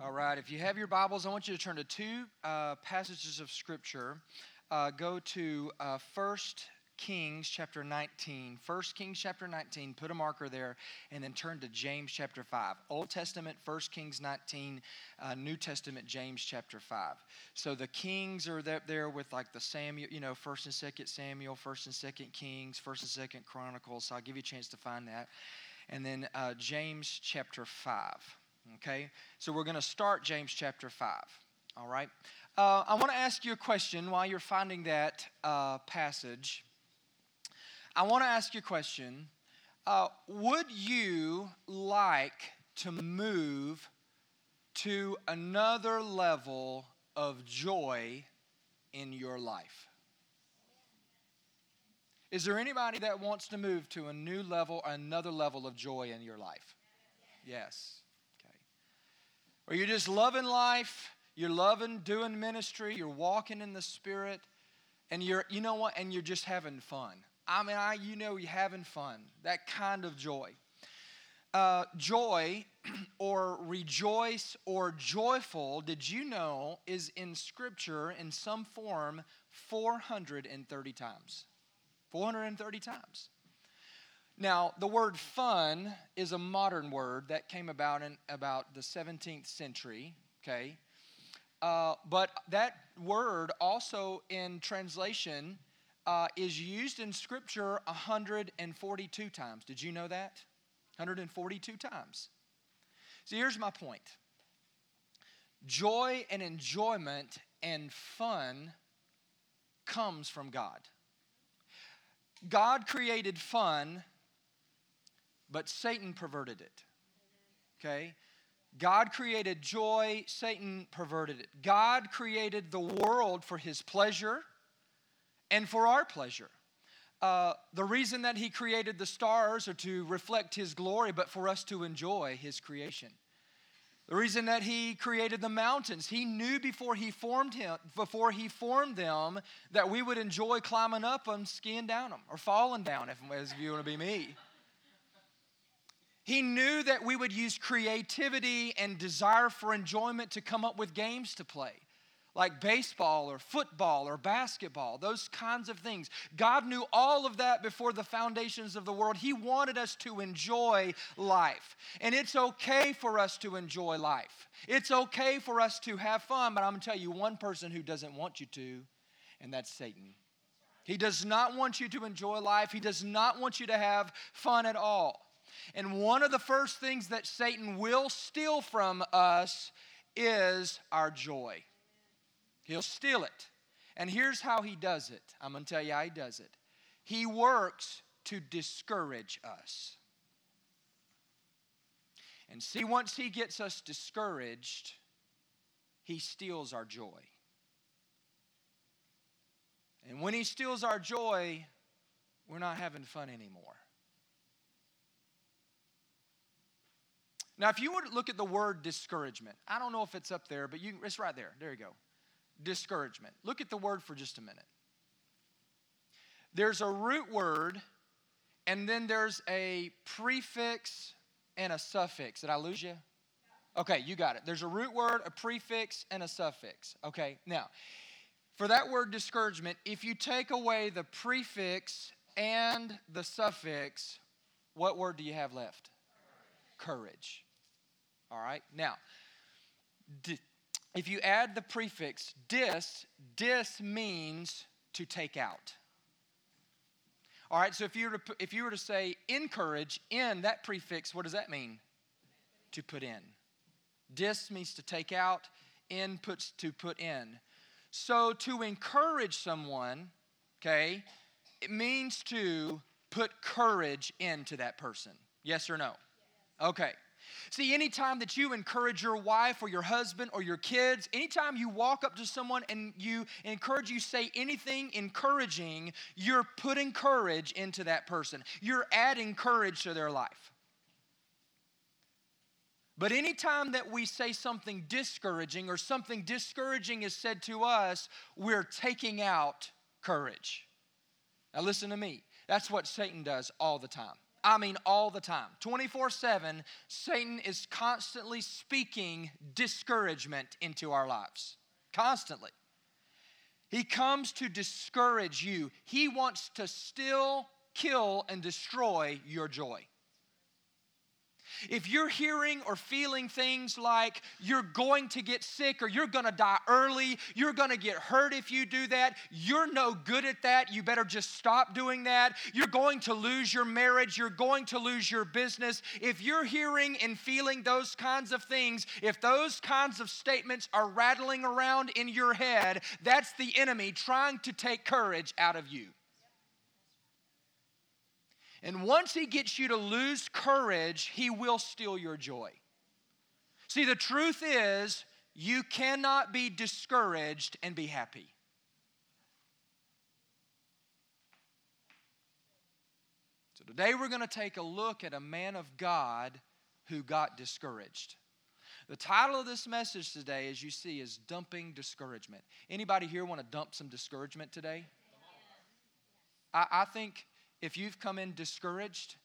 All right, if you have your Bibles, I want you to turn to two uh, passages of Scripture. Uh, go to uh, 1 Kings chapter 19. 1 Kings chapter 19, put a marker there, and then turn to James chapter 5. Old Testament, 1 Kings 19, uh, New Testament, James chapter 5. So the kings are there, there with like the Samuel, you know, 1st and 2nd Samuel, 1st and 2nd Kings, 1st and 2nd Chronicles. So I'll give you a chance to find that. And then uh, James chapter 5. Okay? So we're going to start James chapter 5. All right? Uh, I want to ask you a question while you're finding that uh, passage. I want to ask you a question. Uh, would you like to move to another level of joy in your life? Is there anybody that wants to move to a new level, another level of joy in your life? Yes. Or you're just loving life, you're loving doing ministry, you're walking in the Spirit, and you're, you know what, and you're just having fun. I mean, I, you know, you're having fun. That kind of joy. Uh, joy or rejoice or joyful, did you know, is in Scripture in some form 430 times. 430 times. Now, the word fun is a modern word that came about in about the 17th century, okay? Uh, but that word also in translation uh, is used in Scripture 142 times. Did you know that? 142 times. So here's my point joy and enjoyment and fun comes from God. God created fun but Satan perverted it. Okay? God created joy, Satan perverted it. God created the world for his pleasure and for our pleasure. Uh, the reason that he created the stars are to reflect his glory, but for us to enjoy his creation. The reason that he created the mountains, he knew before he formed him, before he formed them, that we would enjoy climbing up them, skiing down them, or falling down, if, if you want to be me. He knew that we would use creativity and desire for enjoyment to come up with games to play, like baseball or football or basketball, those kinds of things. God knew all of that before the foundations of the world. He wanted us to enjoy life. And it's okay for us to enjoy life. It's okay for us to have fun, but I'm to tell you one person who doesn't want you to, and that's Satan. He does not want you to enjoy life. He does not want you to have fun at all. And one of the first things that Satan will steal from us is our joy. He'll steal it. And here's how he does it. I'm going to tell you how he does it. He works to discourage us. And see, once he gets us discouraged, he steals our joy. And when he steals our joy, we're not having fun anymore. Now, if you to look at the word discouragement, I don't know if it's up there, but you, it's right there. There you go. Discouragement. Look at the word for just a minute. There's a root word, and then there's a prefix and a suffix. Did I lose you? Okay, you got it. There's a root word, a prefix, and a suffix. Okay, now, for that word discouragement, if you take away the prefix and the suffix, what word do you have left? Courage. All right? Now, if you add the prefix dis, dis means to take out. All right, so if you were to, if you were to say encourage, in that prefix, what does that mean? To put in. Dis means to take out, in puts to put in. So to encourage someone, okay, it means to put courage into that person. Yes or no? Okay. See, anytime that you encourage your wife or your husband or your kids, anytime you walk up to someone and you encourage, you say anything encouraging, you're putting courage into that person. You're adding courage to their life. But anytime that we say something discouraging or something discouraging is said to us, we're taking out courage. Now, listen to me. That's what Satan does all the time. I mean all the time. 24 7, Satan is constantly speaking discouragement into our lives. Constantly. He comes to discourage you, he wants to still kill and destroy your joy. If you're hearing or feeling things like you're going to get sick or you're going to die early, you're going to get hurt if you do that, you're no good at that, you better just stop doing that. You're going to lose your marriage, you're going to lose your business. If you're hearing and feeling those kinds of things, if those kinds of statements are rattling around in your head, that's the enemy trying to take courage out of you. And once he gets you to lose courage, he will steal your joy. See, the truth is, you cannot be discouraged and be happy. So, today we're going to take a look at a man of God who got discouraged. The title of this message today, as you see, is Dumping Discouragement. Anybody here want to dump some discouragement today? I, I think if you've come in discouraged,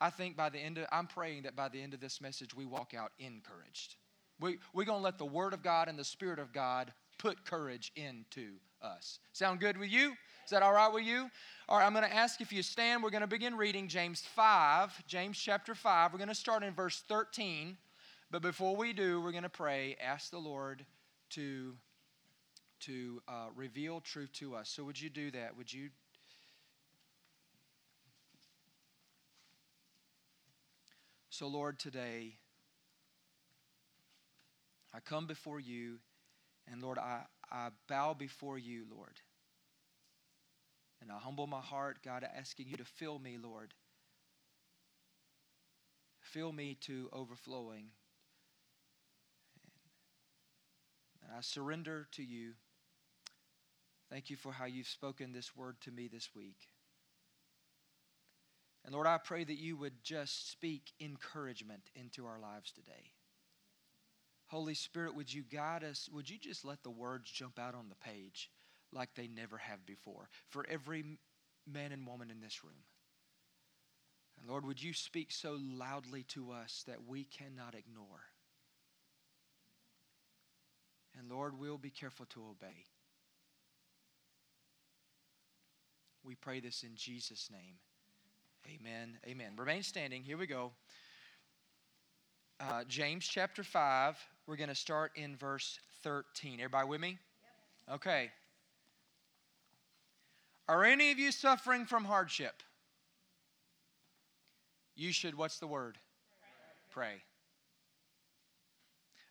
I think by the end of, I'm praying that by the end of this message, we walk out encouraged. We, we're going to let the Word of God and the Spirit of God put courage into us. Sound good with you? Is that all right with you? All right, I'm going to ask if you stand. We're going to begin reading James 5, James chapter 5. We're going to start in verse 13. But before we do, we're going to pray, ask the Lord to, to uh, reveal truth to us. So, would you do that? Would you So, Lord, today I come before you, and Lord, I, I bow before you, Lord. And I humble my heart, God, asking you to fill me, Lord. Fill me to overflowing. And I surrender to you. Thank you for how you've spoken this word to me this week. And Lord, I pray that you would just speak encouragement into our lives today. Holy Spirit, would you guide us? Would you just let the words jump out on the page like they never have before for every man and woman in this room? And Lord, would you speak so loudly to us that we cannot ignore? And Lord, we'll be careful to obey. We pray this in Jesus' name. Amen. Amen. Remain standing. Here we go. Uh, James chapter 5. We're going to start in verse 13. Everybody with me? Okay. Are any of you suffering from hardship? You should, what's the word? Pray. Pray.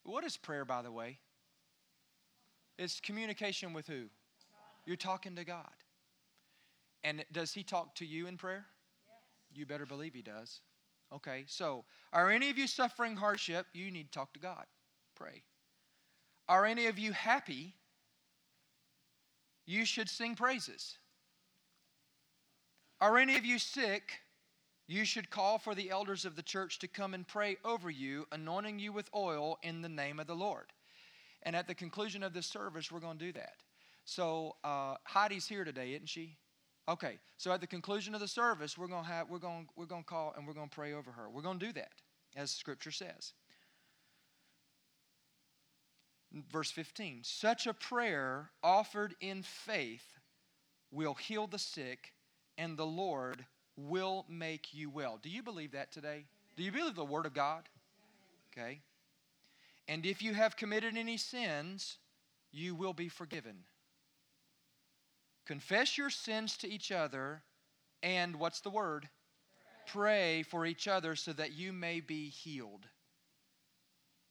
What is prayer, by the way? It's communication with who? You're talking to God. And does He talk to you in prayer? You better believe he does. Okay, so are any of you suffering hardship? You need to talk to God. Pray. Are any of you happy? You should sing praises. Are any of you sick? You should call for the elders of the church to come and pray over you, anointing you with oil in the name of the Lord. And at the conclusion of this service, we're going to do that. So uh, Heidi's here today, isn't she? Okay, so at the conclusion of the service, we're gonna have we're gonna we're gonna call and we're gonna pray over her. We're gonna do that, as Scripture says. Verse 15: Such a prayer offered in faith will heal the sick, and the Lord will make you well. Do you believe that today? Amen. Do you believe the Word of God? Amen. Okay. And if you have committed any sins, you will be forgiven. Confess your sins to each other, and what's the word? Pray. For each other so that you may be healed.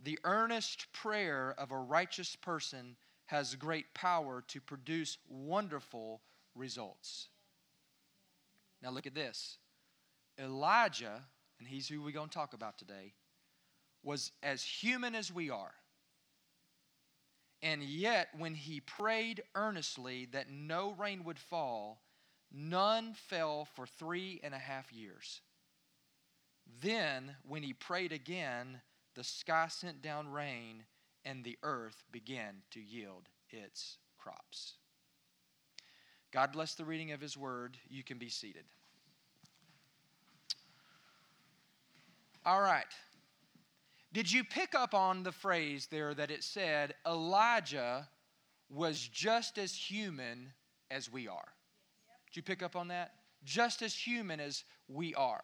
The earnest prayer of a righteous person has great power to produce wonderful results. Now, look at this Elijah, and he's who we're going to talk about today, was as human as we are. And yet, when he prayed earnestly that no rain would fall, none fell for three and a half years. Then, when he prayed again, the sky sent down rain, and the earth began to yield its crops. God bless the reading of his word. You can be seated. All right. Did you pick up on the phrase there that it said Elijah was just as human as we are? Did you pick up on that? Just as human as we are.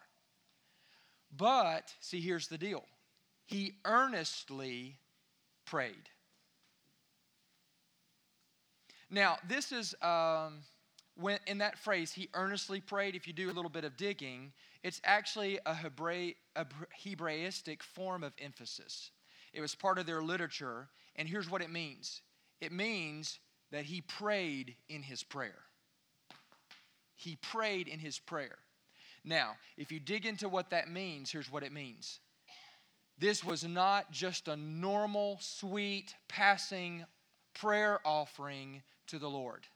But, see, here's the deal he earnestly prayed. Now, this is um, when in that phrase, he earnestly prayed. If you do a little bit of digging, it's actually a, Hebra- a Hebraistic form of emphasis. It was part of their literature, and here's what it means it means that he prayed in his prayer. He prayed in his prayer. Now, if you dig into what that means, here's what it means. This was not just a normal, sweet, passing prayer offering to the Lord.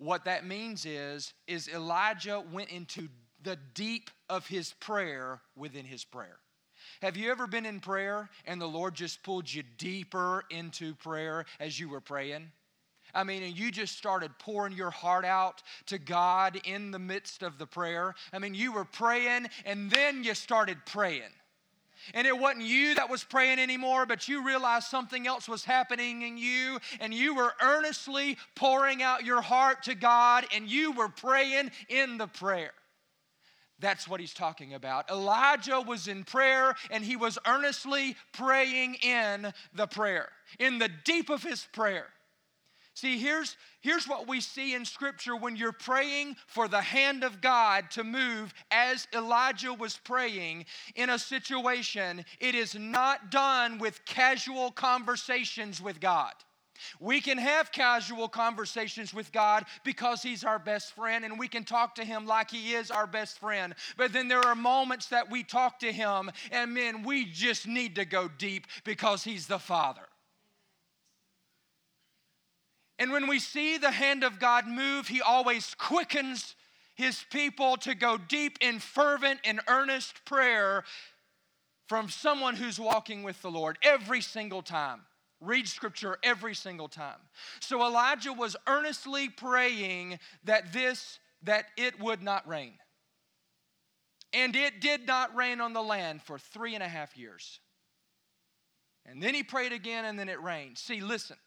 What that means is is Elijah went into the deep of his prayer within his prayer. Have you ever been in prayer and the Lord just pulled you deeper into prayer as you were praying? I mean, and you just started pouring your heart out to God in the midst of the prayer. I mean, you were praying and then you started praying. And it wasn't you that was praying anymore, but you realized something else was happening in you, and you were earnestly pouring out your heart to God, and you were praying in the prayer. That's what he's talking about. Elijah was in prayer and he was earnestly praying in the prayer, in the deep of his prayer. See, here's, here's what we see in Scripture when you're praying for the hand of God to move as Elijah was praying in a situation. It is not done with casual conversations with God. We can have casual conversations with God because He's our best friend and we can talk to Him like He is our best friend. But then there are moments that we talk to Him and man, we just need to go deep because He's the Father. And when we see the hand of God move, He always quickens His people to go deep in fervent and earnest prayer from someone who's walking with the Lord every single time. Read scripture every single time. So Elijah was earnestly praying that this that it would not rain. And it did not rain on the land for three and a half years. And then he prayed again, and then it rained. See, listen,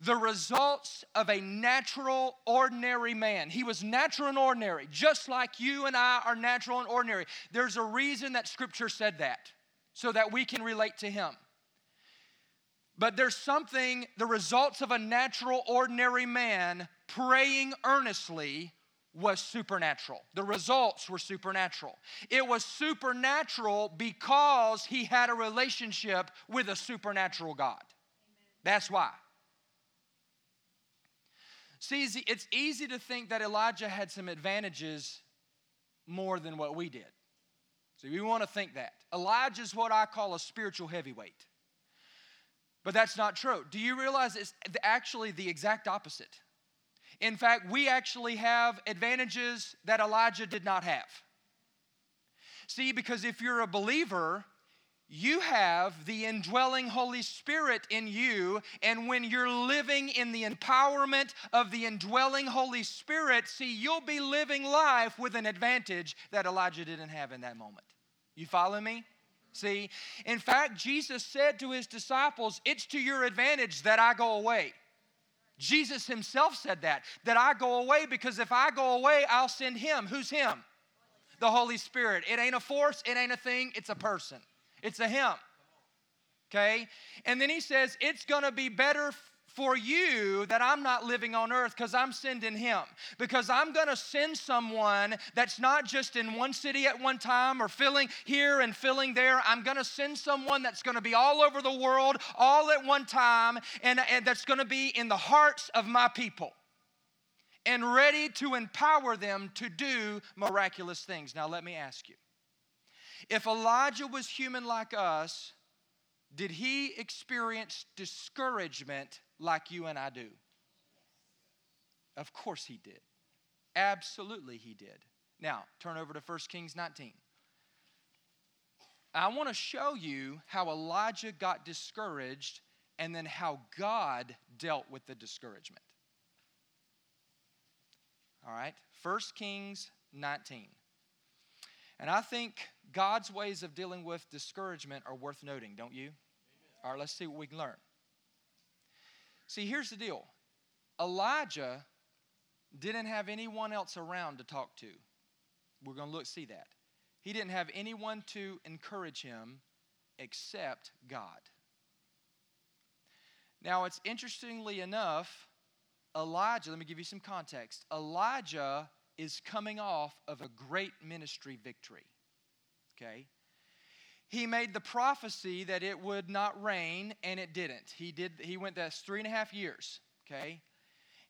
the results of a natural, ordinary man. He was natural and ordinary, just like you and I are natural and ordinary. There's a reason that Scripture said that, so that we can relate to Him. But there's something, the results of a natural, ordinary man praying earnestly was supernatural. The results were supernatural. It was supernatural because he had a relationship with a supernatural God. That's why. See, it's easy to think that Elijah had some advantages more than what we did. So we want to think that. Elijah is what I call a spiritual heavyweight. But that's not true. Do you realize it's actually the exact opposite? In fact, we actually have advantages that Elijah did not have. See, because if you're a believer, you have the indwelling Holy Spirit in you, and when you're living in the empowerment of the indwelling Holy Spirit, see, you'll be living life with an advantage that Elijah didn't have in that moment. You follow me? See, in fact, Jesus said to his disciples, It's to your advantage that I go away. Jesus himself said that, that I go away because if I go away, I'll send him. Who's him? The Holy Spirit. It ain't a force, it ain't a thing, it's a person. It's a him. Okay? And then he says, It's gonna be better for you that I'm not living on earth because I'm sending him. Because I'm going to send someone that's not just in one city at one time or filling here and filling there. I'm going to send someone that's going to be all over the world all at one time and, and that's going to be in the hearts of my people and ready to empower them to do miraculous things. Now, let me ask you if Elijah was human like us, did he experience discouragement like you and I do? Of course he did. Absolutely he did. Now, turn over to 1 Kings 19. I want to show you how Elijah got discouraged and then how God dealt with the discouragement. All right, 1 Kings 19. And I think God's ways of dealing with discouragement are worth noting, don't you? All right, let's see what we can learn. See, here's the deal Elijah didn't have anyone else around to talk to. We're going to look see that. He didn't have anyone to encourage him except God. Now, it's interestingly enough, Elijah, let me give you some context. Elijah is coming off of a great ministry victory. Okay? He made the prophecy that it would not rain, and it didn't. He did. He went that's three and a half years. Okay,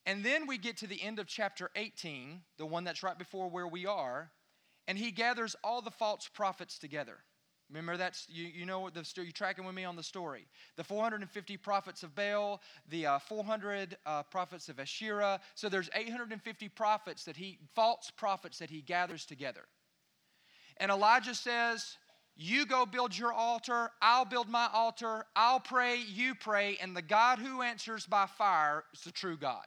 and then we get to the end of chapter 18, the one that's right before where we are, and he gathers all the false prophets together. Remember that's you, you know the story. You tracking with me on the story? The 450 prophets of Baal, the uh, 400 uh, prophets of Asherah. So there's 850 prophets that he false prophets that he gathers together. And Elijah says, "You go build your altar. I'll build my altar. I'll pray. You pray. And the God who answers by fire is the true God."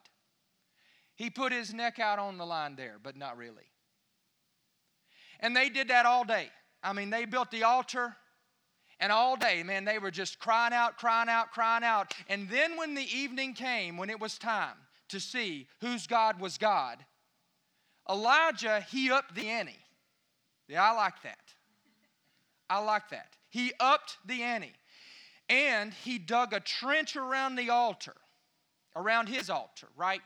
He put his neck out on the line there, but not really. And they did that all day. I mean, they built the altar, and all day, man, they were just crying out, crying out, crying out. And then when the evening came, when it was time to see whose God was God, Elijah, he upped the ante. Yeah, I like that. I like that. He upped the ante. And he dug a trench around the altar, around his altar, right?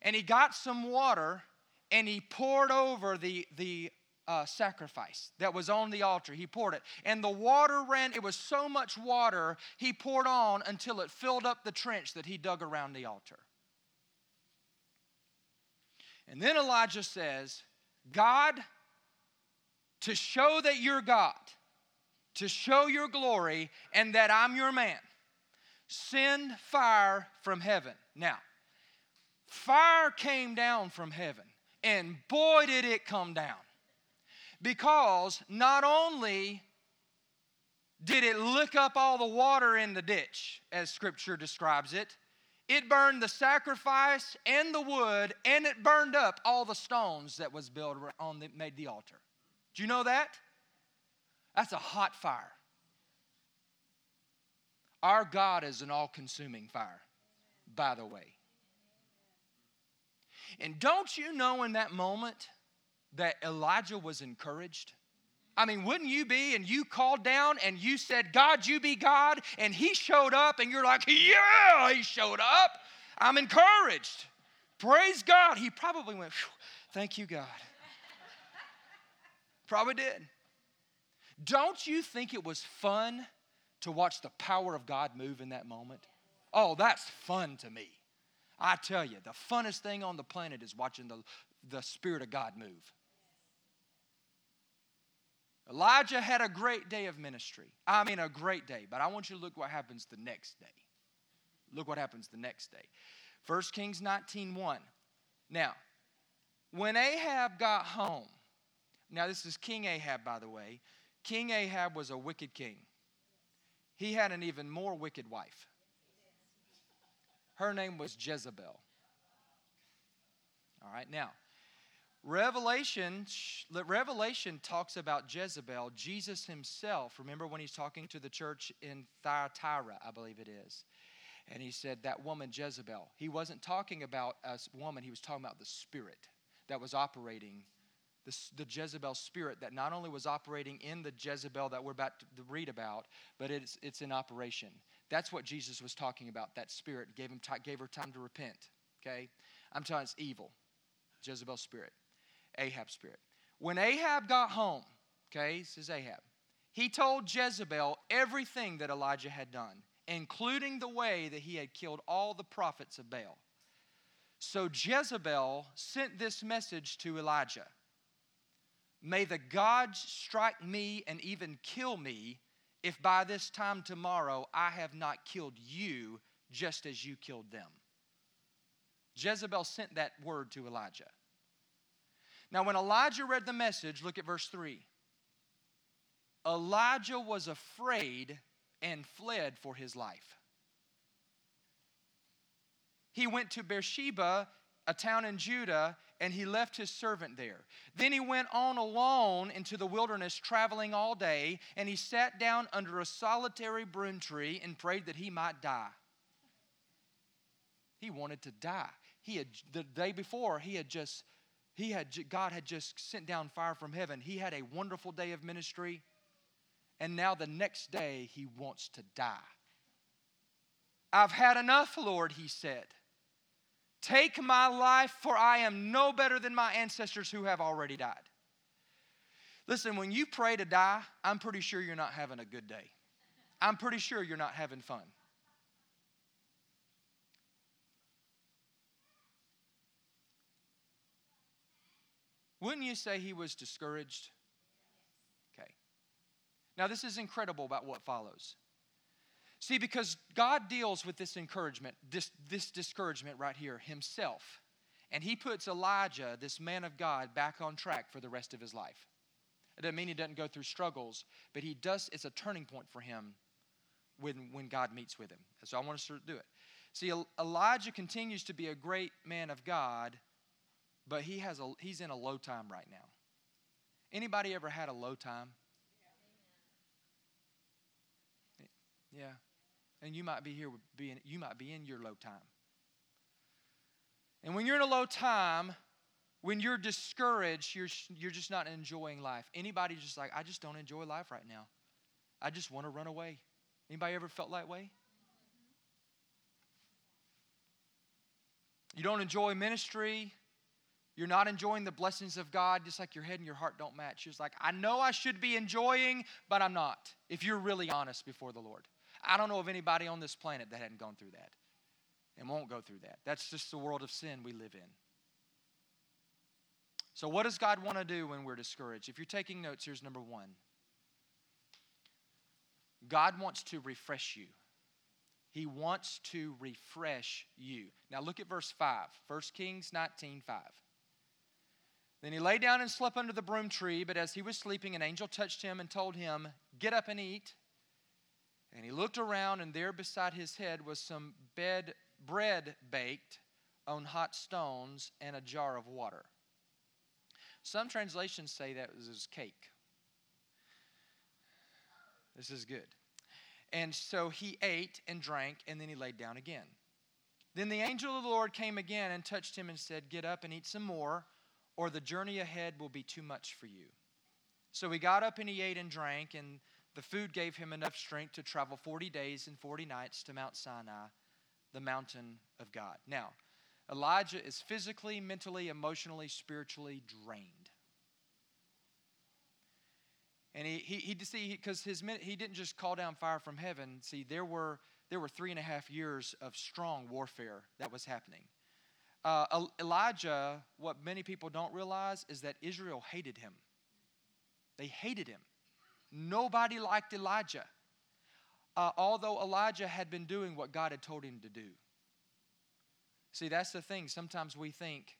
And he got some water and he poured over the, the uh, sacrifice that was on the altar. He poured it. And the water ran, it was so much water, he poured on until it filled up the trench that he dug around the altar. And then Elijah says, God, to show that you're God, to show your glory, and that I'm your man, send fire from heaven. Now, fire came down from heaven, and boy, did it come down. Because not only did it lick up all the water in the ditch, as scripture describes it, it burned the sacrifice and the wood, and it burned up all the stones that was built on the, made the altar. Do you know that? That's a hot fire. Our God is an all consuming fire, by the way. And don't you know in that moment that Elijah was encouraged? I mean, wouldn't you be? And you called down and you said, God, you be God. And he showed up and you're like, yeah, he showed up. I'm encouraged. Praise God. He probably went, thank you, God. Probably did. Don't you think it was fun to watch the power of God move in that moment? Oh, that's fun to me. I tell you, the funnest thing on the planet is watching the, the Spirit of God move. Elijah had a great day of ministry. I mean, a great day. But I want you to look what happens the next day. Look what happens the next day. 1 Kings 19 1. Now, when Ahab got home, now this is King Ahab, by the way. King Ahab was a wicked king. He had an even more wicked wife. Her name was Jezebel. All right, now, Revelation, Revelation talks about Jezebel, Jesus himself. Remember when he's talking to the church in Thyatira, I believe it is. And he said, That woman, Jezebel. He wasn't talking about a woman, he was talking about the spirit that was operating, the, the Jezebel spirit that not only was operating in the Jezebel that we're about to read about, but it's, it's in operation. That's what Jesus was talking about. That spirit gave, him t- gave her time to repent. Okay? I'm telling it's evil. Jezebel spirit, Ahab's spirit. When Ahab got home, okay, this is Ahab, he told Jezebel everything that Elijah had done, including the way that he had killed all the prophets of Baal. So Jezebel sent this message to Elijah May the gods strike me and even kill me if by this time tomorrow I have not killed you just as you killed them. Jezebel sent that word to Elijah. Now, when Elijah read the message, look at verse 3. Elijah was afraid and fled for his life. He went to Beersheba a town in Judah, and he left his servant there. Then he went on alone into the wilderness, traveling all day, and he sat down under a solitary broom tree and prayed that he might die. He wanted to die. He had the day before he had just he had God had just sent down fire from heaven. He had a wonderful day of ministry. And now the next day he wants to die. I've had enough, Lord, he said. Take my life, for I am no better than my ancestors who have already died. Listen, when you pray to die, I'm pretty sure you're not having a good day. I'm pretty sure you're not having fun. Wouldn't you say he was discouraged? Okay. Now, this is incredible about what follows. See, because God deals with this encouragement, this, this discouragement right here, himself. And he puts Elijah, this man of God, back on track for the rest of his life. It doesn't mean he doesn't go through struggles, but he does, it's a turning point for him when, when God meets with him. So I want us to do it. See, Elijah continues to be a great man of God, but he has a, he's in a low time right now. Anybody ever had a low time? Yeah and you might be here being you might be in your low time. And when you're in a low time, when you're discouraged, you're you're just not enjoying life. Anybody just like I just don't enjoy life right now. I just want to run away. Anybody ever felt that way? You don't enjoy ministry. You're not enjoying the blessings of God, just like your head and your heart don't match. It's like, I know I should be enjoying, but I'm not, if you're really honest before the Lord. I don't know of anybody on this planet that hadn't gone through that and won't go through that. That's just the world of sin we live in. So, what does God want to do when we're discouraged? If you're taking notes, here's number one God wants to refresh you. He wants to refresh you. Now, look at verse 5, 1 Kings 19 5. Then he lay down and slept under the broom tree, but as he was sleeping, an angel touched him and told him, Get up and eat. And he looked around, and there beside his head was some bed, bread baked on hot stones and a jar of water. Some translations say that was cake. This is good. And so he ate and drank, and then he laid down again. Then the angel of the Lord came again and touched him and said, Get up and eat some more, or the journey ahead will be too much for you. So he got up and he ate and drank, and the food gave him enough strength to travel 40 days and 40 nights to Mount Sinai, the mountain of God. Now, Elijah is physically, mentally, emotionally, spiritually drained. And he, he, he see, because his he didn't just call down fire from heaven. See, there were, there were three and a half years of strong warfare that was happening. Uh, Elijah, what many people don't realize is that Israel hated him. They hated him. Nobody liked Elijah, uh, although Elijah had been doing what God had told him to do. See, that's the thing. Sometimes we think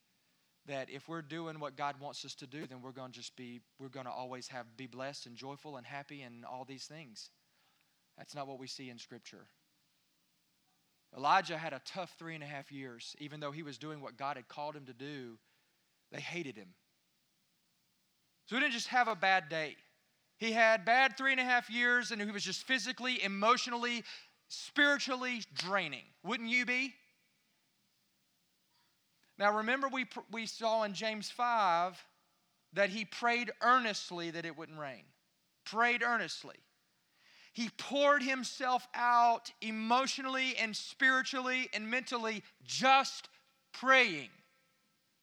that if we're doing what God wants us to do, then we're going to just be, we're going to always have, be blessed and joyful and happy and all these things. That's not what we see in Scripture. Elijah had a tough three and a half years. Even though he was doing what God had called him to do, they hated him. So he didn't just have a bad day. He had bad three and a half years and he was just physically, emotionally, spiritually draining. Wouldn't you be? Now, remember, we, we saw in James 5 that he prayed earnestly that it wouldn't rain. Prayed earnestly. He poured himself out emotionally and spiritually and mentally just praying.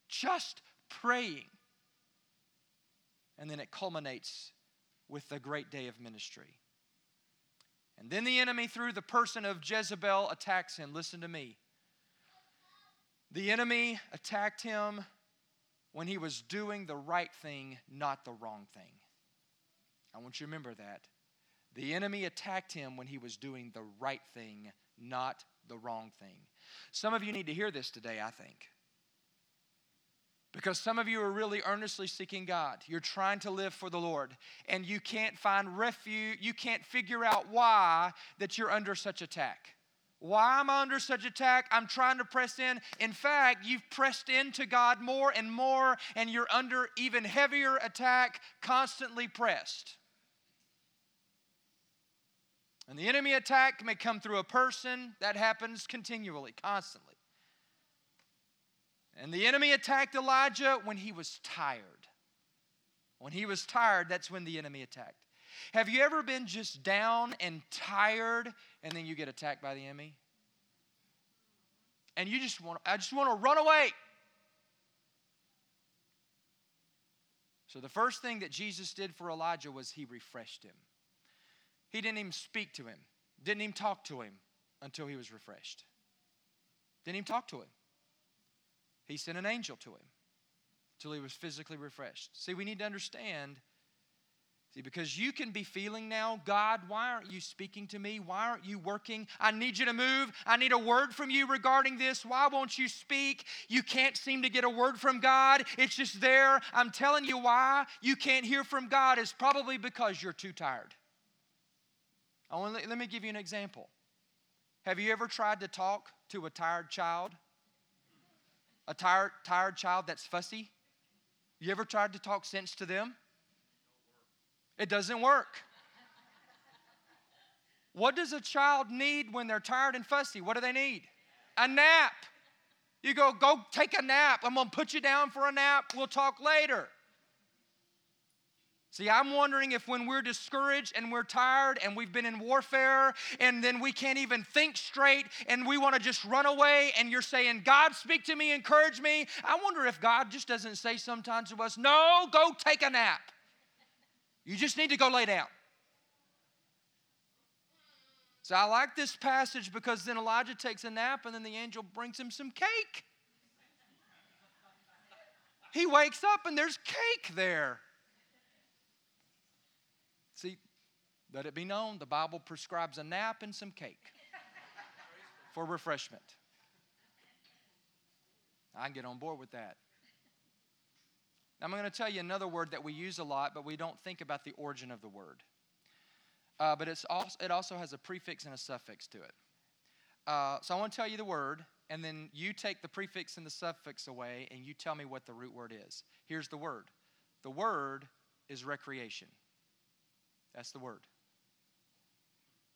Just praying. And then it culminates with the great day of ministry. And then the enemy, through the person of Jezebel, attacks him. Listen to me. The enemy attacked him when he was doing the right thing, not the wrong thing. I want you to remember that. The enemy attacked him when he was doing the right thing, not the wrong thing. Some of you need to hear this today, I think. Because some of you are really earnestly seeking God. You're trying to live for the Lord, and you can't find refuge, you can't figure out why that you're under such attack. Why am I under such attack? I'm trying to press in. In fact, you've pressed into God more and more, and you're under even heavier attack, constantly pressed. And the enemy attack may come through a person, that happens continually, constantly. And the enemy attacked Elijah when he was tired. When he was tired, that's when the enemy attacked. Have you ever been just down and tired and then you get attacked by the enemy? And you just want I just want to run away. So the first thing that Jesus did for Elijah was he refreshed him. He didn't even speak to him. Didn't even talk to him until he was refreshed. Didn't even talk to him. He sent an angel to him until he was physically refreshed. See, we need to understand See, because you can be feeling now, God, why aren't you speaking to me? Why aren't you working? I need you to move. I need a word from you regarding this. Why won't you speak? You can't seem to get a word from God. It's just there. I'm telling you why you can't hear from God is probably because you're too tired. I want let me give you an example. Have you ever tried to talk to a tired child? A tired, tired child that's fussy? You ever tried to talk sense to them? It doesn't work. What does a child need when they're tired and fussy? What do they need? A nap. You go, go take a nap. I'm going to put you down for a nap. We'll talk later. See, I'm wondering if when we're discouraged and we're tired and we've been in warfare and then we can't even think straight and we want to just run away and you're saying, God, speak to me, encourage me. I wonder if God just doesn't say sometimes to us, No, go take a nap. You just need to go lay down. So I like this passage because then Elijah takes a nap and then the angel brings him some cake. He wakes up and there's cake there. See, let it be known the Bible prescribes a nap and some cake for refreshment. I can get on board with that. Now, I'm going to tell you another word that we use a lot, but we don't think about the origin of the word. Uh, but it's also, it also has a prefix and a suffix to it. Uh, so I want to tell you the word, and then you take the prefix and the suffix away, and you tell me what the root word is. Here's the word the word is recreation. That's the word.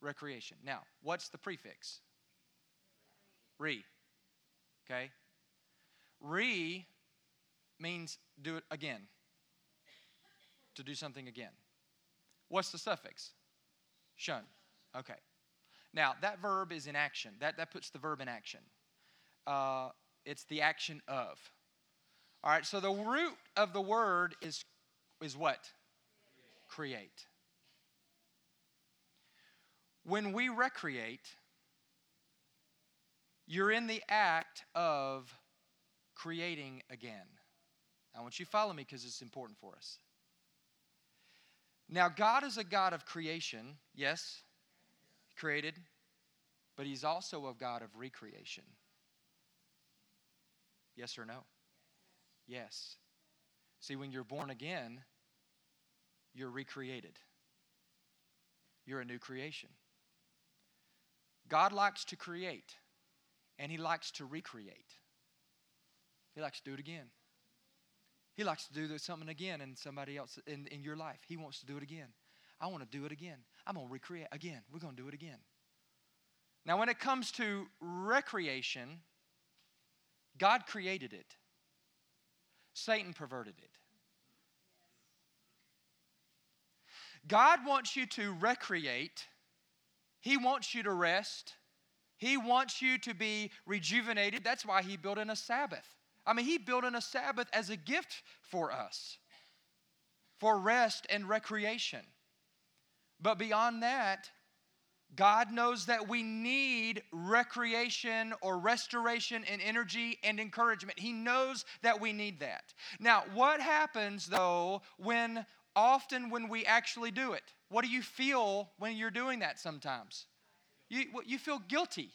Recreation. Now, what's the prefix? Re. Okay? Re means do it again. To do something again. What's the suffix? Shun. Okay. Now, that verb is in action. That, that puts the verb in action. Uh, it's the action of. All right, so the root of the word is, is what? Create. When we recreate, you're in the act of creating again. I want you to follow me because it's important for us. Now, God is a God of creation, yes, created, but He's also a God of recreation. Yes or no? Yes. See, when you're born again, you're recreated, you're a new creation. God likes to create, and He likes to recreate. He likes to do it again. He likes to do something again in somebody else in, in your life. He wants to do it again. I want to do it again. I'm going to recreate again. We're going to do it again. Now, when it comes to recreation, God created it, Satan perverted it. God wants you to recreate, He wants you to rest, He wants you to be rejuvenated. That's why He built in a Sabbath. I mean, He built in a Sabbath as a gift for us, for rest and recreation. But beyond that, God knows that we need recreation or restoration and energy and encouragement. He knows that we need that. Now, what happens though when often when we actually do it? What do you feel when you're doing that sometimes? You, you feel guilty.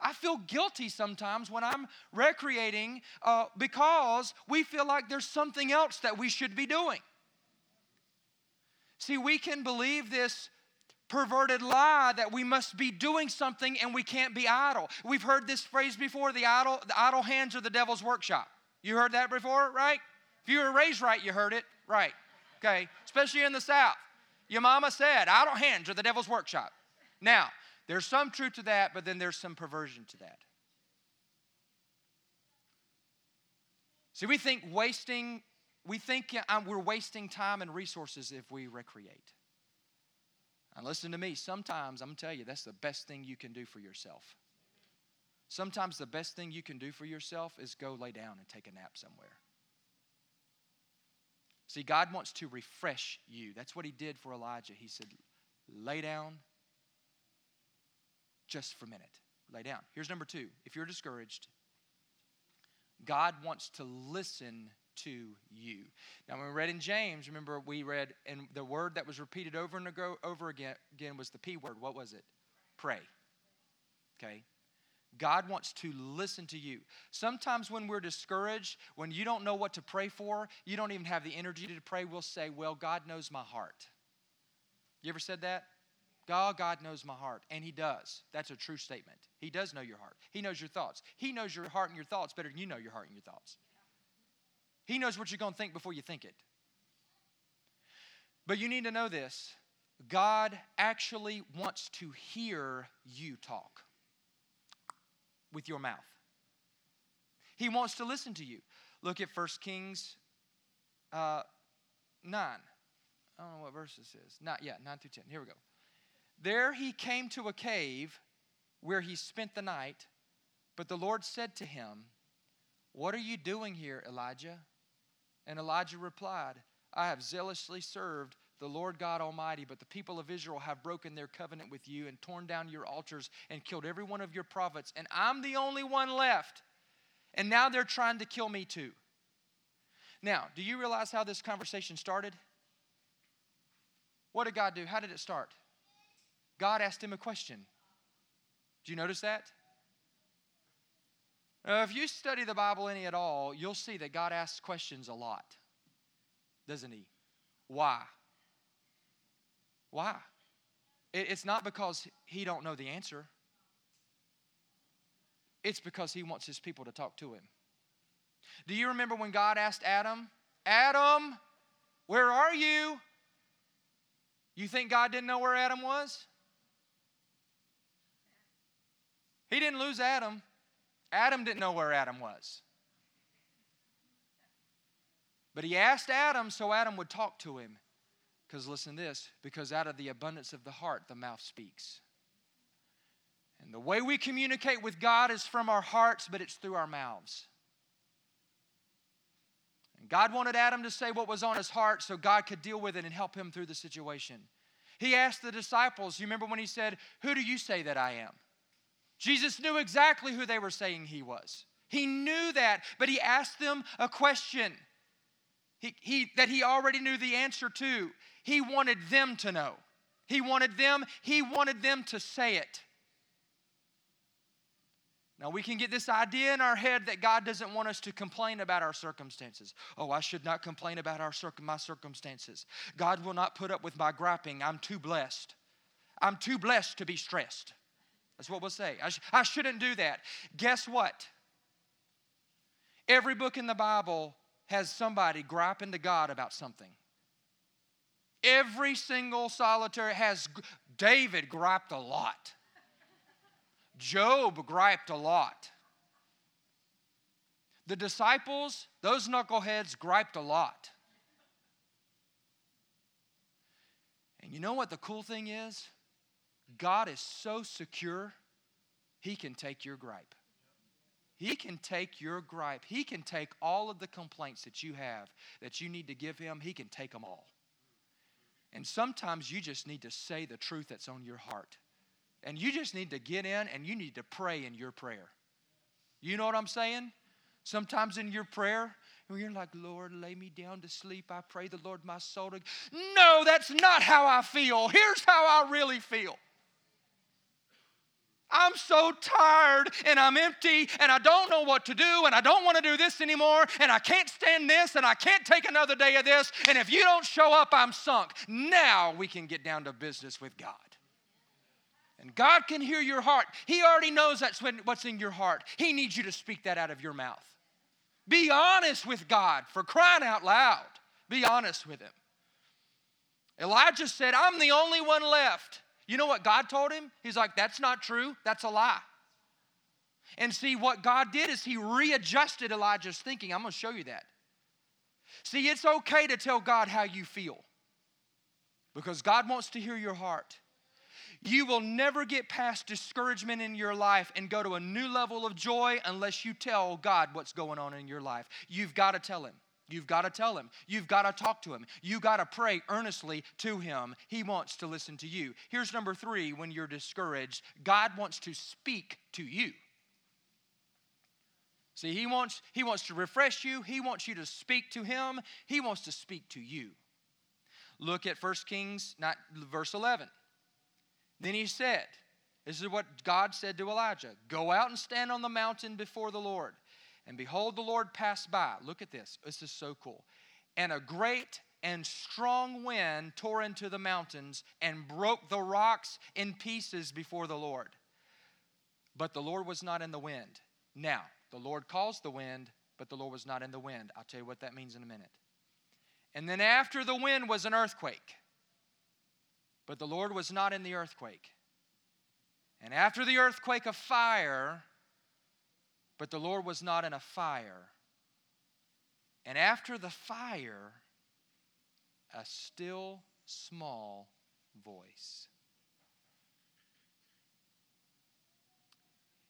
I feel guilty sometimes when I'm recreating uh, because we feel like there's something else that we should be doing. See, we can believe this perverted lie that we must be doing something and we can't be idle. We've heard this phrase before the idle, the idle hands are the devil's workshop. You heard that before, right? If you were raised right, you heard it right. Okay, especially in the South. Your mama said, idle hands are the devil's workshop. Now, there's some truth to that, but then there's some perversion to that. See, we think wasting, we think uh, we're wasting time and resources if we recreate. And listen to me, sometimes I'm gonna tell you that's the best thing you can do for yourself. Sometimes the best thing you can do for yourself is go lay down and take a nap somewhere. See, God wants to refresh you. That's what He did for Elijah. He said, lay down just for a minute. Lay down. Here's number two. If you're discouraged, God wants to listen to you. Now, when we read in James, remember we read, and the word that was repeated over and over again, again was the P word. What was it? Pray. Okay? God wants to listen to you. Sometimes when we're discouraged, when you don't know what to pray for, you don't even have the energy to pray, we'll say, Well, God knows my heart. You ever said that? God, God knows my heart. And He does. That's a true statement. He does know your heart. He knows your thoughts. He knows your heart and your thoughts better than you know your heart and your thoughts. He knows what you're going to think before you think it. But you need to know this God actually wants to hear you talk with your mouth. He wants to listen to you. Look at 1 Kings uh, 9. I don't know what verse this is. Not yet, 9 through 10. Here we go. There he came to a cave where he spent the night, but the Lord said to him, What are you doing here, Elijah? And Elijah replied, I have zealously served the Lord God Almighty, but the people of Israel have broken their covenant with you and torn down your altars and killed every one of your prophets, and I'm the only one left. And now they're trying to kill me too. Now, do you realize how this conversation started? What did God do? How did it start? God asked him a question. Do you notice that? Now, if you study the Bible any at all, you'll see that God asks questions a lot, doesn't he? Why? Why? It's not because he don't know the answer. It's because he wants his people to talk to him. Do you remember when God asked Adam, Adam, where are you? You think God didn't know where Adam was? He didn't lose Adam. Adam didn't know where Adam was. But he asked Adam so Adam would talk to him. Because listen to this because out of the abundance of the heart, the mouth speaks. And the way we communicate with God is from our hearts, but it's through our mouths. And God wanted Adam to say what was on his heart so God could deal with it and help him through the situation. He asked the disciples, you remember when he said, Who do you say that I am? Jesus knew exactly who they were saying he was. He knew that, but he asked them a question he, he, that he already knew the answer to. He wanted them to know. He wanted them, he wanted them to say it. Now, we can get this idea in our head that God doesn't want us to complain about our circumstances. Oh, I should not complain about our my circumstances. God will not put up with my griping. I'm too blessed. I'm too blessed to be stressed. That's what we'll say. I, sh- I shouldn't do that. Guess what? Every book in the Bible has somebody griping to God about something. Every single solitary has, David griped a lot. Job griped a lot. The disciples, those knuckleheads, griped a lot. And you know what the cool thing is? God is so secure, He can take your gripe. He can take your gripe. He can take all of the complaints that you have that you need to give Him, He can take them all. And sometimes you just need to say the truth that's on your heart. And you just need to get in and you need to pray in your prayer. You know what I'm saying? Sometimes in your prayer, you're like, Lord, lay me down to sleep. I pray the Lord my soul to. No, that's not how I feel. Here's how I really feel. I'm so tired and I'm empty and I don't know what to do and I don't want to do this anymore and I can't stand this and I can't take another day of this. And if you don't show up, I'm sunk. Now we can get down to business with God. And God can hear your heart. He already knows that's what's in your heart. He needs you to speak that out of your mouth. Be honest with God for crying out loud. Be honest with Him. Elijah said, I'm the only one left. You know what God told him? He's like, That's not true. That's a lie. And see, what God did is He readjusted Elijah's thinking. I'm going to show you that. See, it's okay to tell God how you feel because God wants to hear your heart. You will never get past discouragement in your life and go to a new level of joy unless you tell God what's going on in your life. You've got to tell Him. You've got to tell him. You've got to talk to him. You've got to pray earnestly to him. He wants to listen to you. Here's number three when you're discouraged God wants to speak to you. See, he wants, he wants to refresh you, he wants you to speak to him, he wants to speak to you. Look at 1 Kings not, verse 11. Then he said, This is what God said to Elijah Go out and stand on the mountain before the Lord. And behold, the Lord passed by. Look at this. This is so cool. And a great and strong wind tore into the mountains and broke the rocks in pieces before the Lord. But the Lord was not in the wind. Now, the Lord caused the wind, but the Lord was not in the wind. I'll tell you what that means in a minute. And then after the wind was an earthquake, but the Lord was not in the earthquake. And after the earthquake, a fire, but the Lord was not in a fire. And after the fire, a still small voice.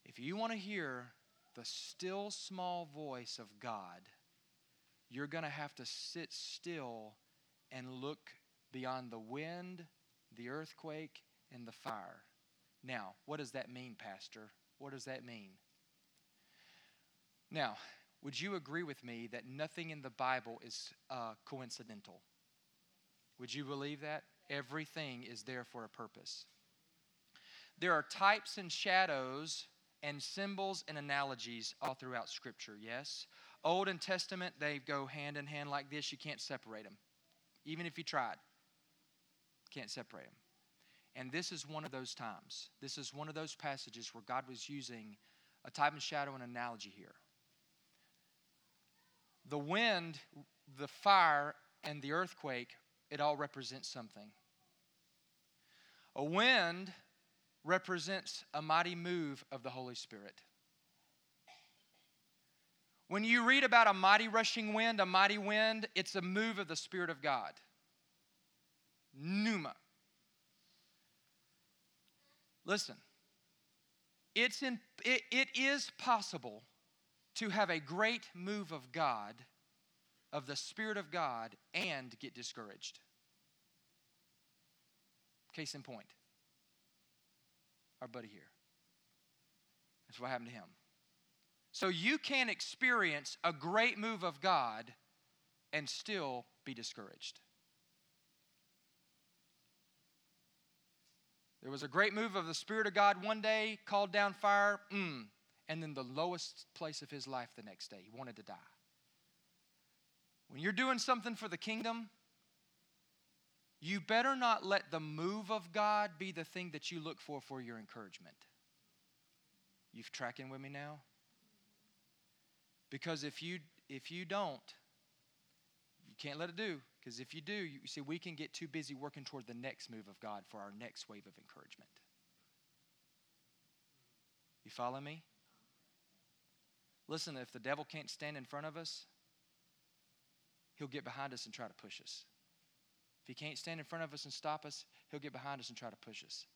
If you want to hear the still small voice of God, you're going to have to sit still and look beyond the wind, the earthquake, and the fire. Now, what does that mean, Pastor? What does that mean? Now, would you agree with me that nothing in the Bible is uh, coincidental? Would you believe that? Everything is there for a purpose. There are types and shadows and symbols and analogies all throughout Scripture, yes? Old and Testament, they go hand in hand like this. You can't separate them. Even if you tried, can't separate them. And this is one of those times. This is one of those passages where God was using a type and shadow and analogy here the wind, the fire, and the earthquake, it all represents something. A wind represents a mighty move of the Holy Spirit. When you read about a mighty rushing wind, a mighty wind, it's a move of the Spirit of God. Pneuma. Listen, it's in, it, it is possible to have a great move of God, of the Spirit of God, and get discouraged. Case in point, our buddy here. That's what happened to him. So you can experience a great move of God and still be discouraged. There was a great move of the Spirit of God one day, called down fire. Mm, and then the lowest place of his life the next day. He wanted to die. When you're doing something for the kingdom, you better not let the move of God be the thing that you look for for your encouragement. You've tracking with me now? Because if you if you don't, you can't let it do. Because if you do, you see, we can get too busy working toward the next move of God for our next wave of encouragement. You follow me? Listen, if the devil can't stand in front of us, he'll get behind us and try to push us. If he can't stand in front of us and stop us, he'll get behind us and try to push us.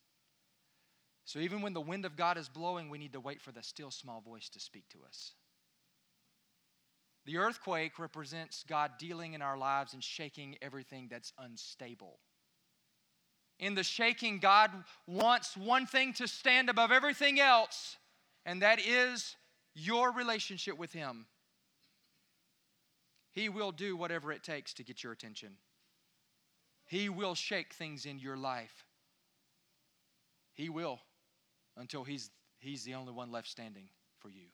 So even when the wind of God is blowing, we need to wait for the still small voice to speak to us. The earthquake represents God dealing in our lives and shaking everything that's unstable. In the shaking, God wants one thing to stand above everything else, and that is your relationship with Him, He will do whatever it takes to get your attention. He will shake things in your life. He will until He's, he's the only one left standing for you.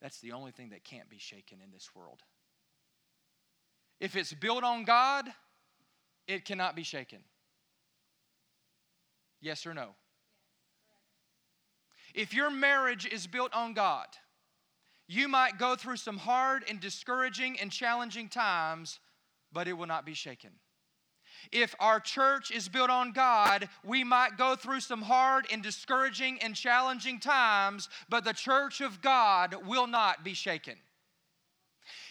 That's the only thing that can't be shaken in this world. If it's built on God, it cannot be shaken. Yes or no? If your marriage is built on God, you might go through some hard and discouraging and challenging times, but it will not be shaken. If our church is built on God, we might go through some hard and discouraging and challenging times, but the church of God will not be shaken.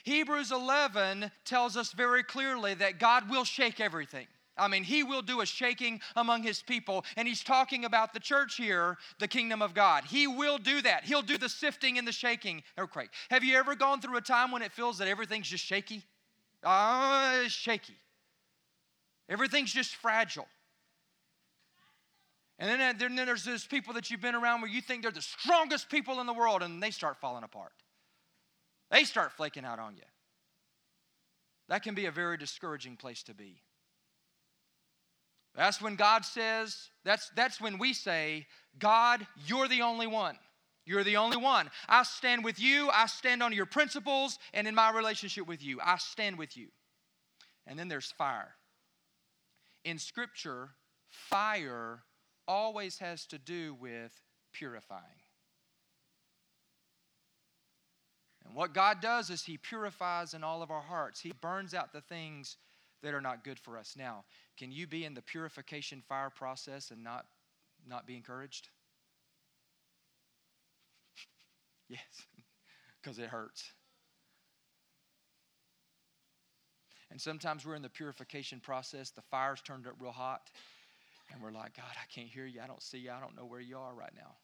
Hebrews 11 tells us very clearly that God will shake everything. I mean, he will do a shaking among his people. And he's talking about the church here, the kingdom of God. He will do that. He'll do the sifting and the shaking. Earthquake. Have you ever gone through a time when it feels that everything's just shaky? Ah, uh, shaky. Everything's just fragile. And then, then there's those people that you've been around where you think they're the strongest people in the world and they start falling apart. They start flaking out on you. That can be a very discouraging place to be. That's when God says, that's, that's when we say, God, you're the only one. You're the only one. I stand with you. I stand on your principles and in my relationship with you. I stand with you. And then there's fire. In Scripture, fire always has to do with purifying. And what God does is He purifies in all of our hearts. He burns out the things that are not good for us. Now, can you be in the purification fire process and not, not be encouraged? yes, because it hurts. And sometimes we're in the purification process, the fire's turned up real hot, and we're like, God, I can't hear you. I don't see you. I don't know where you are right now.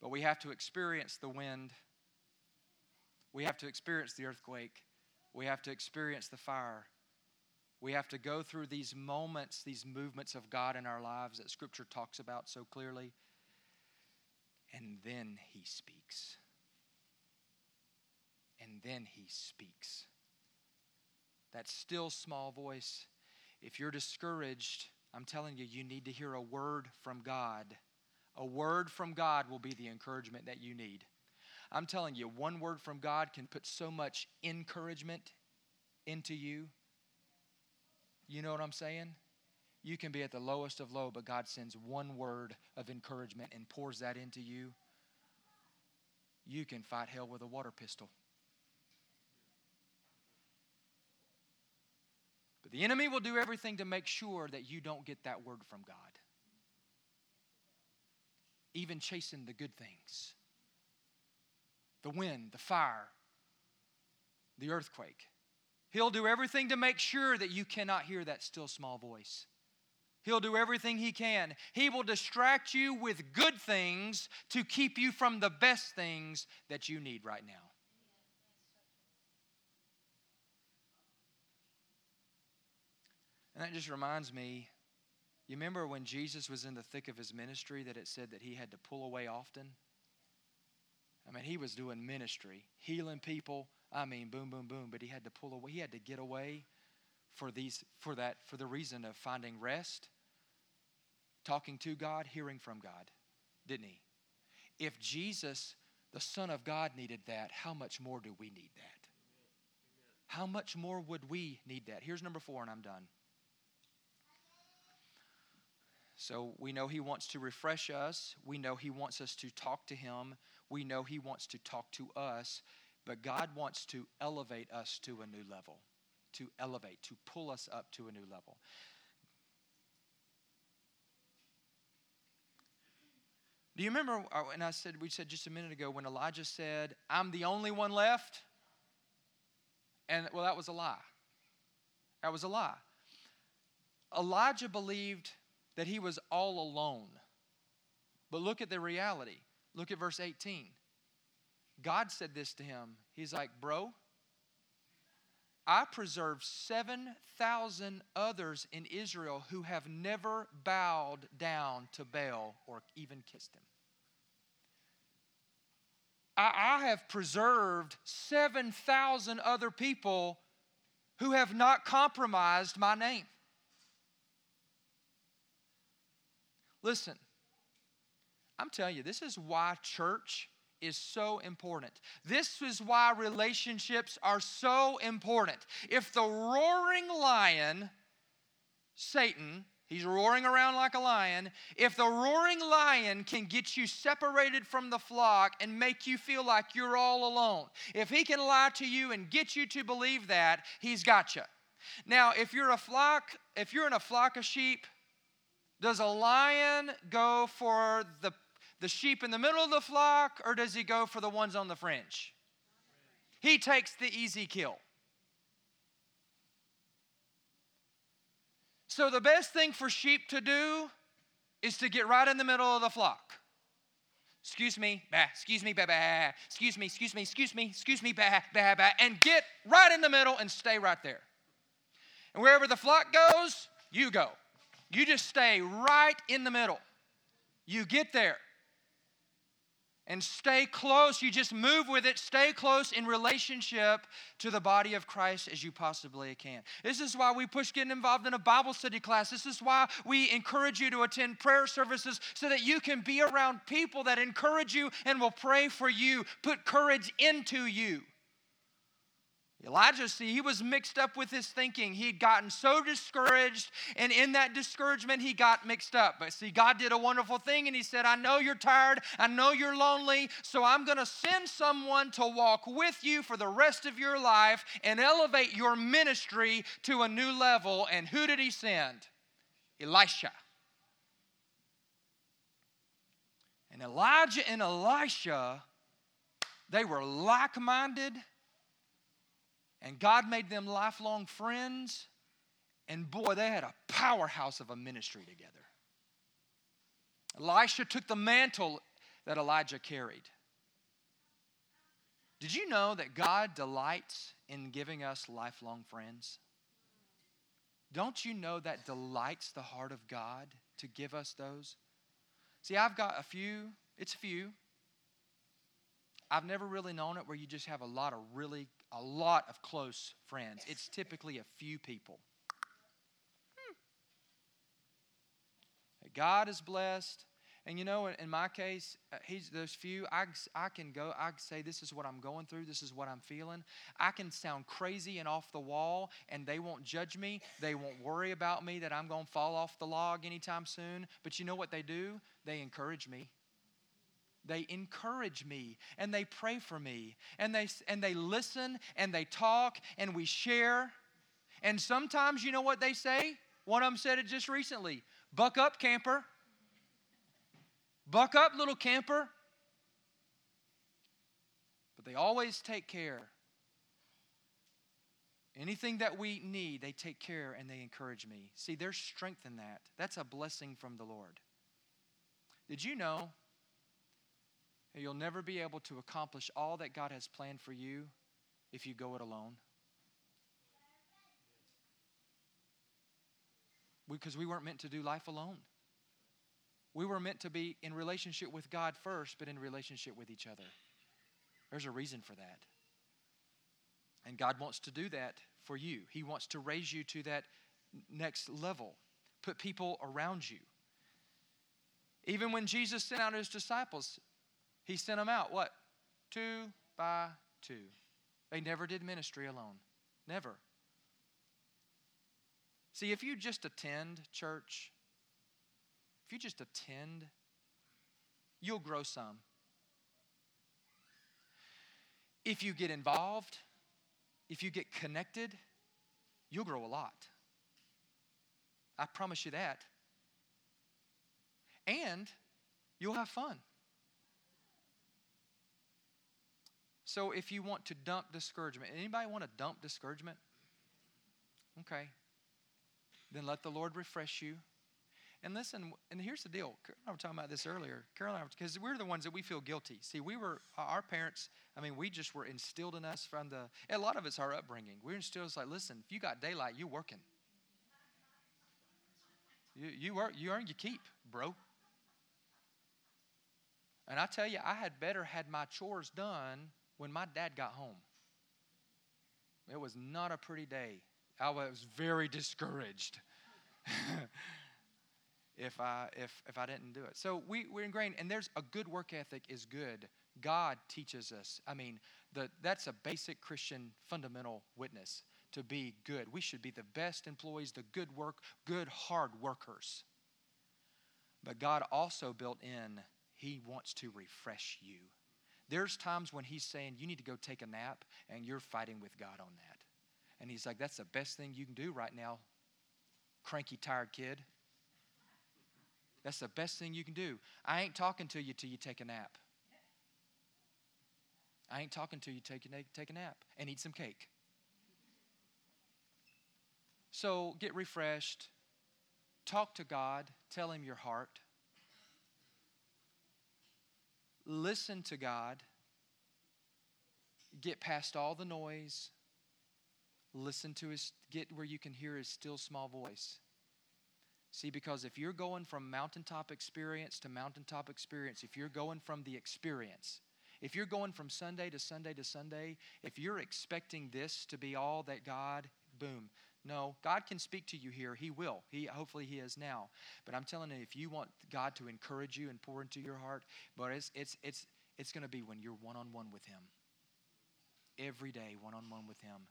But we have to experience the wind. We have to experience the earthquake. We have to experience the fire. We have to go through these moments, these movements of God in our lives that Scripture talks about so clearly. And then He speaks. And then He speaks. That still small voice. If you're discouraged, I'm telling you, you need to hear a word from God a word from God will be the encouragement that you need. I'm telling you, one word from God can put so much encouragement into you. You know what I'm saying? You can be at the lowest of low, but God sends one word of encouragement and pours that into you. You can fight hell with a water pistol. But the enemy will do everything to make sure that you don't get that word from God even chasing the good things the wind, the fire, the earthquake. He'll do everything to make sure that you cannot hear that still small voice. He'll do everything he can. He will distract you with good things to keep you from the best things that you need right now. And that just reminds me you remember when Jesus was in the thick of his ministry that it said that he had to pull away often? I mean, he was doing ministry, healing people. I mean, boom, boom, boom. But he had to pull away. He had to get away for these, for that, for the reason of finding rest, talking to God, hearing from God, didn't he? If Jesus, the Son of God, needed that, how much more do we need that? How much more would we need that? Here's number four, and I'm done. So we know He wants to refresh us. We know He wants us to talk to Him. We know He wants to talk to us. But God wants to elevate us to a new level, to elevate, to pull us up to a new level. Do you remember uh, when I said, we said just a minute ago, when Elijah said, I'm the only one left? And, well, that was a lie. That was a lie. Elijah believed that he was all alone. But look at the reality. Look at verse 18. God said this to him. He's like, Bro, I preserved 7,000 others in Israel who have never bowed down to Baal or even kissed him. I, I have preserved 7,000 other people who have not compromised my name. Listen, I'm telling you, this is why church is so important. This is why relationships are so important. If the roaring lion, Satan, He's roaring around like a lion. If the roaring lion can get you separated from the flock and make you feel like you're all alone, if he can lie to you and get you to believe that, he's got you. Now, if you're a flock, if you're in a flock of sheep, does a lion go for the, the sheep in the middle of the flock or does he go for the ones on the fringe? He takes the easy kill. So, the best thing for sheep to do is to get right in the middle of the flock. Excuse me, bah, excuse me, bah, bah, excuse me, excuse me, excuse me, excuse me, bah, bah, bah, and get right in the middle and stay right there. And wherever the flock goes, you go. You just stay right in the middle. You get there and stay close. You just move with it. Stay close in relationship to the body of Christ as you possibly can. This is why we push getting involved in a Bible study class. This is why we encourage you to attend prayer services so that you can be around people that encourage you and will pray for you, put courage into you. Elijah, see, he was mixed up with his thinking. He had gotten so discouraged, and in that discouragement, he got mixed up. But see, God did a wonderful thing, and he said, I know you're tired, I know you're lonely, so I'm going to send someone to walk with you for the rest of your life and elevate your ministry to a new level. And who did he send? Elisha. And Elijah and Elisha, they were like minded and God made them lifelong friends. And boy, they had a powerhouse of a ministry together. Elisha took the mantle that Elijah carried. Did you know that God delights in giving us lifelong friends? Don't you know that delights the heart of God to give us those? See, I've got a few, it's a few. I've never really known it where you just have a lot of really a lot of close friends. It's typically a few people. Hmm. God is blessed. And you know, in my case, uh, he's those few. I, I can go. I can say, "This is what I'm going through. This is what I'm feeling." I can sound crazy and off the wall, and they won't judge me. They won't worry about me that I'm going to fall off the log anytime soon. But you know what they do? They encourage me they encourage me and they pray for me and they and they listen and they talk and we share. And sometimes you know what they say? One of them said it just recently buck up camper. Buck up little camper. But they always take care. Anything that we need they take care and they encourage me. See there's strength in that. That's a blessing from the lord. Did you know You'll never be able to accomplish all that God has planned for you if you go it alone. Because we weren't meant to do life alone. We were meant to be in relationship with God first, but in relationship with each other. There's a reason for that. And God wants to do that for you. He wants to raise you to that next level, put people around you. Even when Jesus sent out his disciples, he sent them out, what? Two by two. They never did ministry alone. Never. See, if you just attend church, if you just attend, you'll grow some. If you get involved, if you get connected, you'll grow a lot. I promise you that. And you'll have fun. So if you want to dump discouragement, anybody want to dump discouragement? Okay. Then let the Lord refresh you. And listen, and here's the deal. I was talking about this earlier. Caroline, because we're the ones that we feel guilty. See, we were, our parents, I mean, we just were instilled in us from the, a lot of it's our upbringing. We're instilled, it's like, listen, if you got daylight, you're working. You, you, work, you earn your keep, bro. And I tell you, I had better had my chores done when my dad got home, it was not a pretty day. I was very discouraged if, I, if, if I didn't do it. So we, we're ingrained, and there's a good work ethic is good God teaches us. I mean, the, that's a basic Christian fundamental witness to be good. We should be the best employees, the good work, good hard workers. But God also built in, He wants to refresh you. There's times when He's saying, You need to go take a nap, and you're fighting with God on that. And He's like, That's the best thing you can do right now, cranky, tired kid. That's the best thing you can do. I ain't talking to you till you take a nap. I ain't talking to you till you take a nap and eat some cake. So get refreshed, talk to God, tell Him your heart, listen to God, get past all the noise, listen to His, get where you can hear His still small voice. See, because if you're going from mountaintop experience to mountaintop experience, if you're going from the experience, if you're going from Sunday to Sunday to Sunday, if you're expecting this to be all that God, boom. No, God can speak to you here. He will. He hopefully he is now. But I'm telling you, if you want God to encourage you and pour into your heart, but it's it's it's it's going to be when you're one on one with Him. Every day, one on one with Him,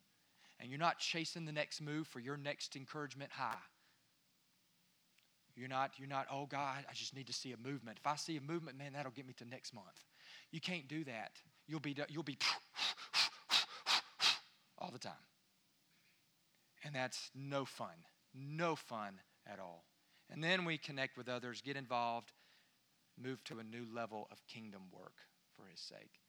and you're not chasing the next move for your next encouragement high. You're not, you're not, oh God, I just need to see a movement. If I see a movement, man, that'll get me to next month. You can't do that. You'll be, you'll be all the time. And that's no fun. No fun at all. And then we connect with others, get involved, move to a new level of kingdom work for his sake.